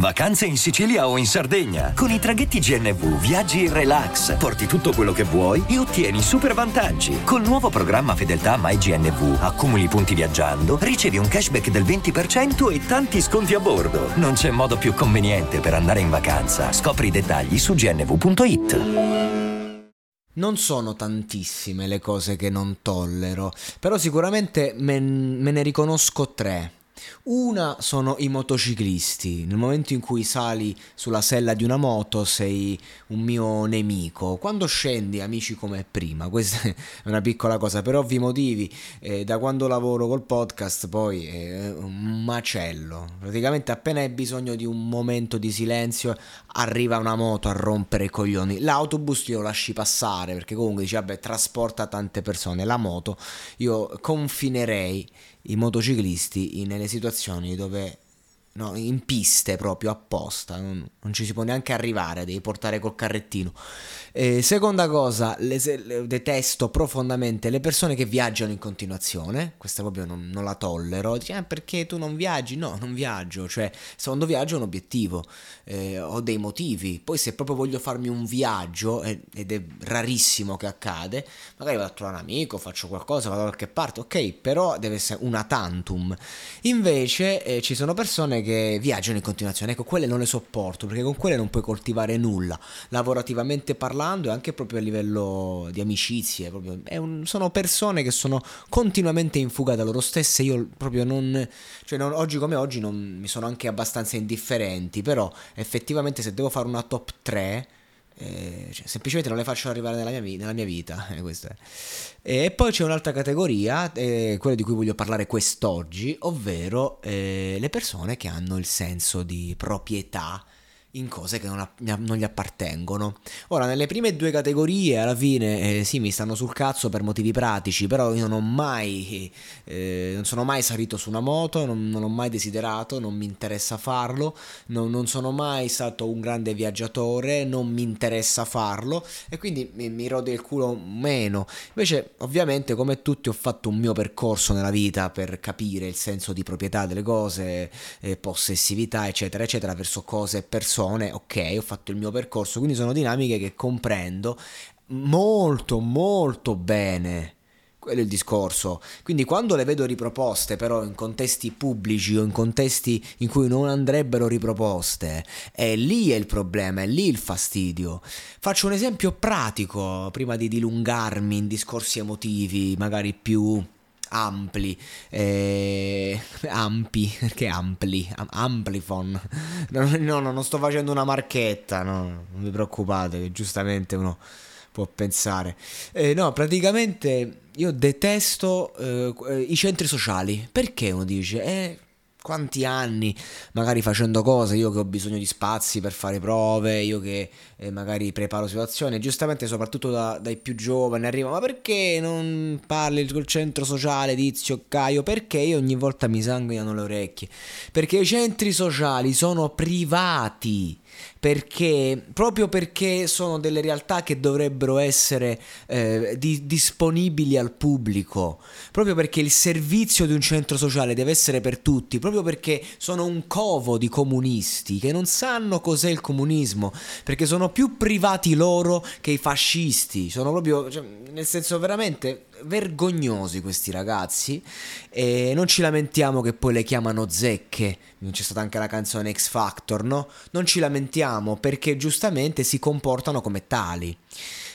Vacanze in Sicilia o in Sardegna. Con i traghetti GNV viaggi in relax, porti tutto quello che vuoi e ottieni super vantaggi. Col nuovo programma Fedeltà MyGNV accumuli punti viaggiando, ricevi un cashback del 20% e tanti sconti a bordo. Non c'è modo più conveniente per andare in vacanza. Scopri i dettagli su gnv.it. Non sono tantissime le cose che non tollero, però sicuramente me, me ne riconosco tre. Una sono i motociclisti. Nel momento in cui sali sulla sella di una moto sei un mio nemico. Quando scendi, amici come prima. Questa è una piccola cosa. Per ovvi motivi, eh, da quando lavoro col podcast, poi è un macello. Praticamente appena hai bisogno di un momento di silenzio, arriva una moto a rompere i coglioni. L'autobus io lo lasci passare perché comunque dici, vabbè, trasporta tante persone. La moto io confinerei i motociclisti nelle situazioni dove no, in piste proprio apposta, non, non, ci si può neanche arrivare, devi portare col carrettino. Eh, seconda cosa, le, le, detesto profondamente le persone che viaggiano in continuazione, questa proprio non, non la tollero, Dici, ah, perché tu non viaggi? No, non viaggio, cioè secondo viaggio ho un obiettivo, eh, ho dei motivi, poi se proprio voglio farmi un viaggio, eh, ed è rarissimo che accade, magari vado a trovare un amico, faccio qualcosa, vado da qualche parte, ok, però deve essere una tantum. Invece eh, ci sono persone che viaggiano in continuazione, ecco, quelle non le sopporto, perché con quelle non puoi coltivare nulla, lavorativamente parlando, e anche proprio a livello di amicizie. Un, sono persone che sono continuamente in fuga da loro stesse. Io proprio non. Cioè, non, oggi come oggi non, mi sono anche abbastanza indifferenti. Però effettivamente, se devo fare una top 3. Eh, cioè, semplicemente non le faccio arrivare nella mia, nella mia vita. Eh, e poi c'è un'altra categoria, eh, quella di cui voglio parlare quest'oggi, ovvero eh, le persone che hanno il senso di proprietà in cose che non, non, gli appartengono. Ora, nelle prime due categorie, alla fine, eh, sì, mi stanno sul cazzo per motivi pratici, però io non ho mai, eh, non sono mai salito su una moto, non, non, ho mai desiderato, non mi interessa farlo, non, non, sono mai stato un grande viaggiatore, non mi interessa farlo e quindi mi, mi rode il culo meno. Invece, ovviamente, come tutti, ho fatto un mio percorso nella vita per capire il senso di proprietà delle cose, eh, possessività, eccetera, eccetera, verso cose e persone persone, ok, ho fatto il mio percorso, quindi sono dinamiche che comprendo molto, molto bene. Quello è il discorso. Quindi quando le vedo riproposte, però in contesti pubblici o in contesti in cui non andrebbero riproposte, è lì è il problema, è lì il fastidio. Faccio un esempio pratico prima di dilungarmi in discorsi emotivi, magari più ampli, eh, ampi, perché ampli, Am- amplifon, no, no, no, non sto facendo una marchetta, no, non vi preoccupate, giustamente uno può pensare. Eh, no, praticamente io detesto eh, i centri sociali, perché uno dice, eh quanti anni magari facendo cose, io che ho bisogno di spazi per fare prove, io che eh, magari preparo situazioni, giustamente soprattutto da, dai più giovani arriva, ma perché non parli col centro sociale Tizio Caio? Perché io ogni volta mi sanguinano le orecchie? Perché i centri sociali sono privati perché proprio perché sono delle realtà che dovrebbero essere eh, di, disponibili al pubblico, proprio perché il servizio di un centro sociale deve essere per tutti, proprio perché sono un covo di comunisti che non sanno cos'è il comunismo, perché sono più privati loro che i fascisti, sono proprio, cioè, nel senso veramente vergognosi questi ragazzi e non ci lamentiamo che poi le chiamano zecche, c'è stata anche la canzone X Factor, no? Non ci lamentiamo perché giustamente si comportano come tali.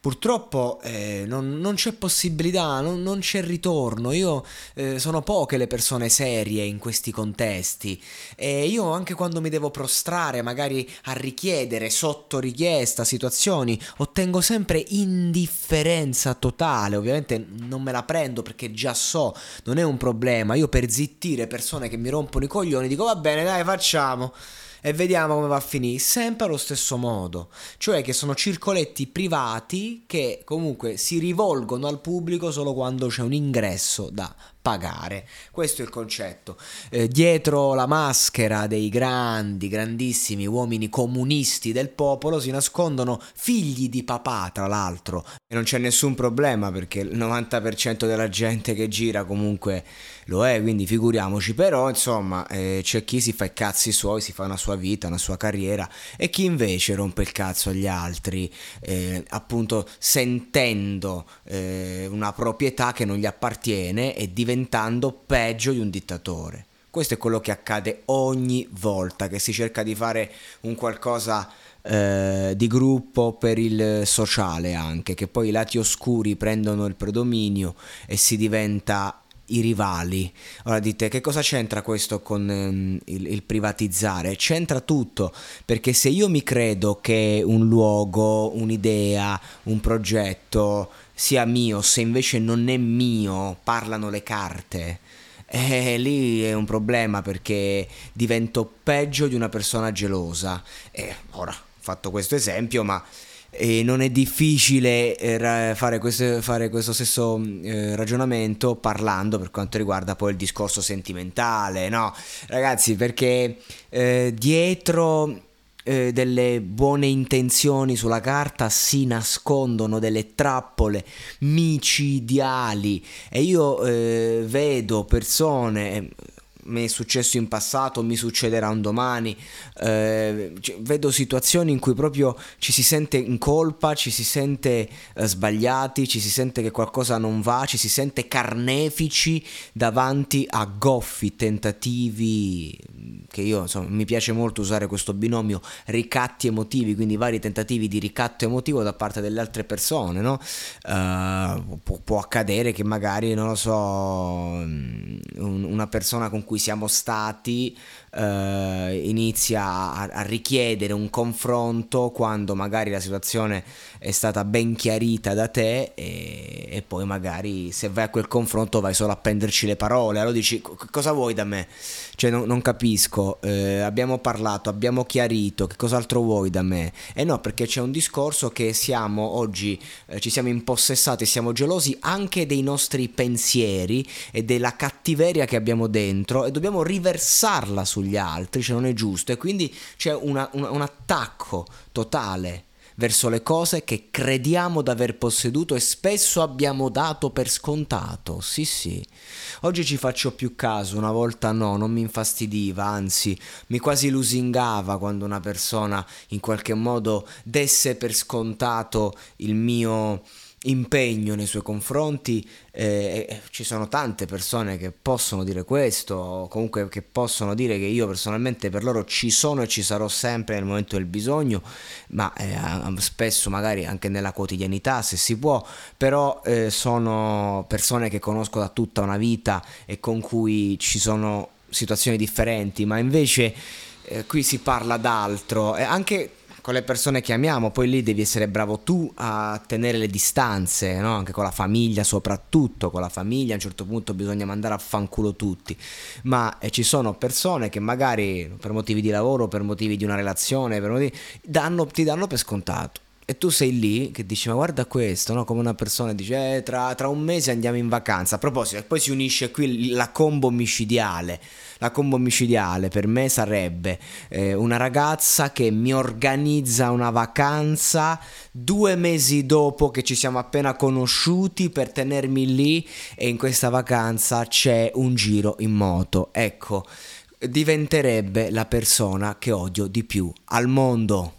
Purtroppo eh, non, non, c'è possibilità, non, non, c'è ritorno. Io eh, sono poche le persone serie in questi contesti e io anche quando mi devo prostrare, magari a richiedere sotto richiesta situazioni, ottengo sempre indifferenza totale. Ovviamente non me la prendo perché già so, non è un problema. Io per zittire persone che mi rompono i coglioni dico va bene, dai, facciamo e vediamo come va a finire, sempre allo stesso modo, cioè che sono circoletti privati che comunque si rivolgono al pubblico solo quando c'è un ingresso da pagare. Questo è il concetto. Eh, dietro la maschera dei grandi, grandissimi uomini comunisti del popolo si nascondono figli di papà, tra l'altro. E non c'è nessun problema perché il 90% della gente che gira comunque lo è, quindi figuriamoci. Però, insomma, eh, c'è chi si fa i cazzi suoi, si fa una sua vita, una sua carriera e chi invece rompe il cazzo agli altri, eh, appunto sentendo eh, una proprietà che non gli appartiene e diventa diventando peggio di un dittatore. Questo è quello che accade ogni volta che si cerca di fare un qualcosa eh, di gruppo per il sociale anche, che poi i lati oscuri prendono il predominio e si diventa i rivali. Ora dite che cosa c'entra questo con ehm, il, il, privatizzare? C'entra tutto, perché se io mi credo che un luogo, un'idea, un progetto sia mio, se invece non è mio, parlano le carte. E eh, lì è un problema perché divento peggio di una persona gelosa. E ora ho fatto questo esempio, ma e non è difficile eh, fare questo, fare questo stesso eh, ragionamento parlando per quanto riguarda poi il discorso sentimentale, no? Ragazzi, perché eh, dietro eh, delle buone intenzioni sulla carta si nascondono delle trappole micidiali. E io eh, vedo persone mi è successo in passato, mi succederà un domani. Eh, cioè, vedo situazioni in cui proprio ci si sente in colpa, ci si sente eh, sbagliati, ci si sente che qualcosa non va, ci si sente carnefici davanti a goffi tentativi che io insomma mi piace molto usare questo binomio ricatti emotivi, quindi vari tentativi di ricatto emotivo da parte delle altre persone, no? Uh, può, può, accadere che magari, non lo so, un, una persona con cui siamo stati uh, inizia a, a, richiedere un confronto quando magari la situazione è stata ben chiarita da te e, e poi magari se vai a quel confronto vai solo a prenderci le parole, allora dici cosa vuoi da me? Cioè non, non capisco, eh, abbiamo parlato, abbiamo chiarito, che cos'altro vuoi da me? E no, perché c'è un discorso che siamo oggi, eh, ci siamo impossessati, siamo gelosi anche dei nostri pensieri e della cattiveria che abbiamo dentro e dobbiamo riversarla sugli altri, cioè non è giusto. E quindi c'è una, una, un attacco totale verso le cose che crediamo d'aver posseduto e spesso abbiamo dato per scontato. Sì, sì. Oggi ci faccio più caso, una volta no, non mi infastidiva, anzi, mi quasi lusingava quando una persona in qualche modo desse per scontato il mio impegno nei suoi confronti eh, ci sono tante persone che possono dire questo o comunque che possono dire che io personalmente per loro ci sono e ci sarò sempre nel momento del bisogno ma eh, spesso magari anche nella quotidianità se si può però eh, sono persone che conosco da tutta una vita e con cui ci sono situazioni differenti ma invece eh, qui si parla d'altro. E anche con le persone che amiamo, poi lì devi essere bravo tu a tenere le distanze, no? anche con la famiglia, soprattutto con la famiglia, a un certo punto bisogna mandare a fanculo tutti, ma eh, ci sono persone che magari per motivi di lavoro, per motivi di una relazione, motivi, danno, ti danno per scontato e tu sei lì che dici ma guarda questo, no? come una persona dice eh, tra, tra, un mese andiamo in vacanza, a proposito, e poi si unisce qui la combo micidiale, la combo micidiale per me sarebbe eh, una ragazza che mi organizza una vacanza due mesi dopo che ci siamo appena conosciuti per tenermi lì e in questa vacanza c'è un giro in moto, ecco, diventerebbe la persona che odio di più al mondo.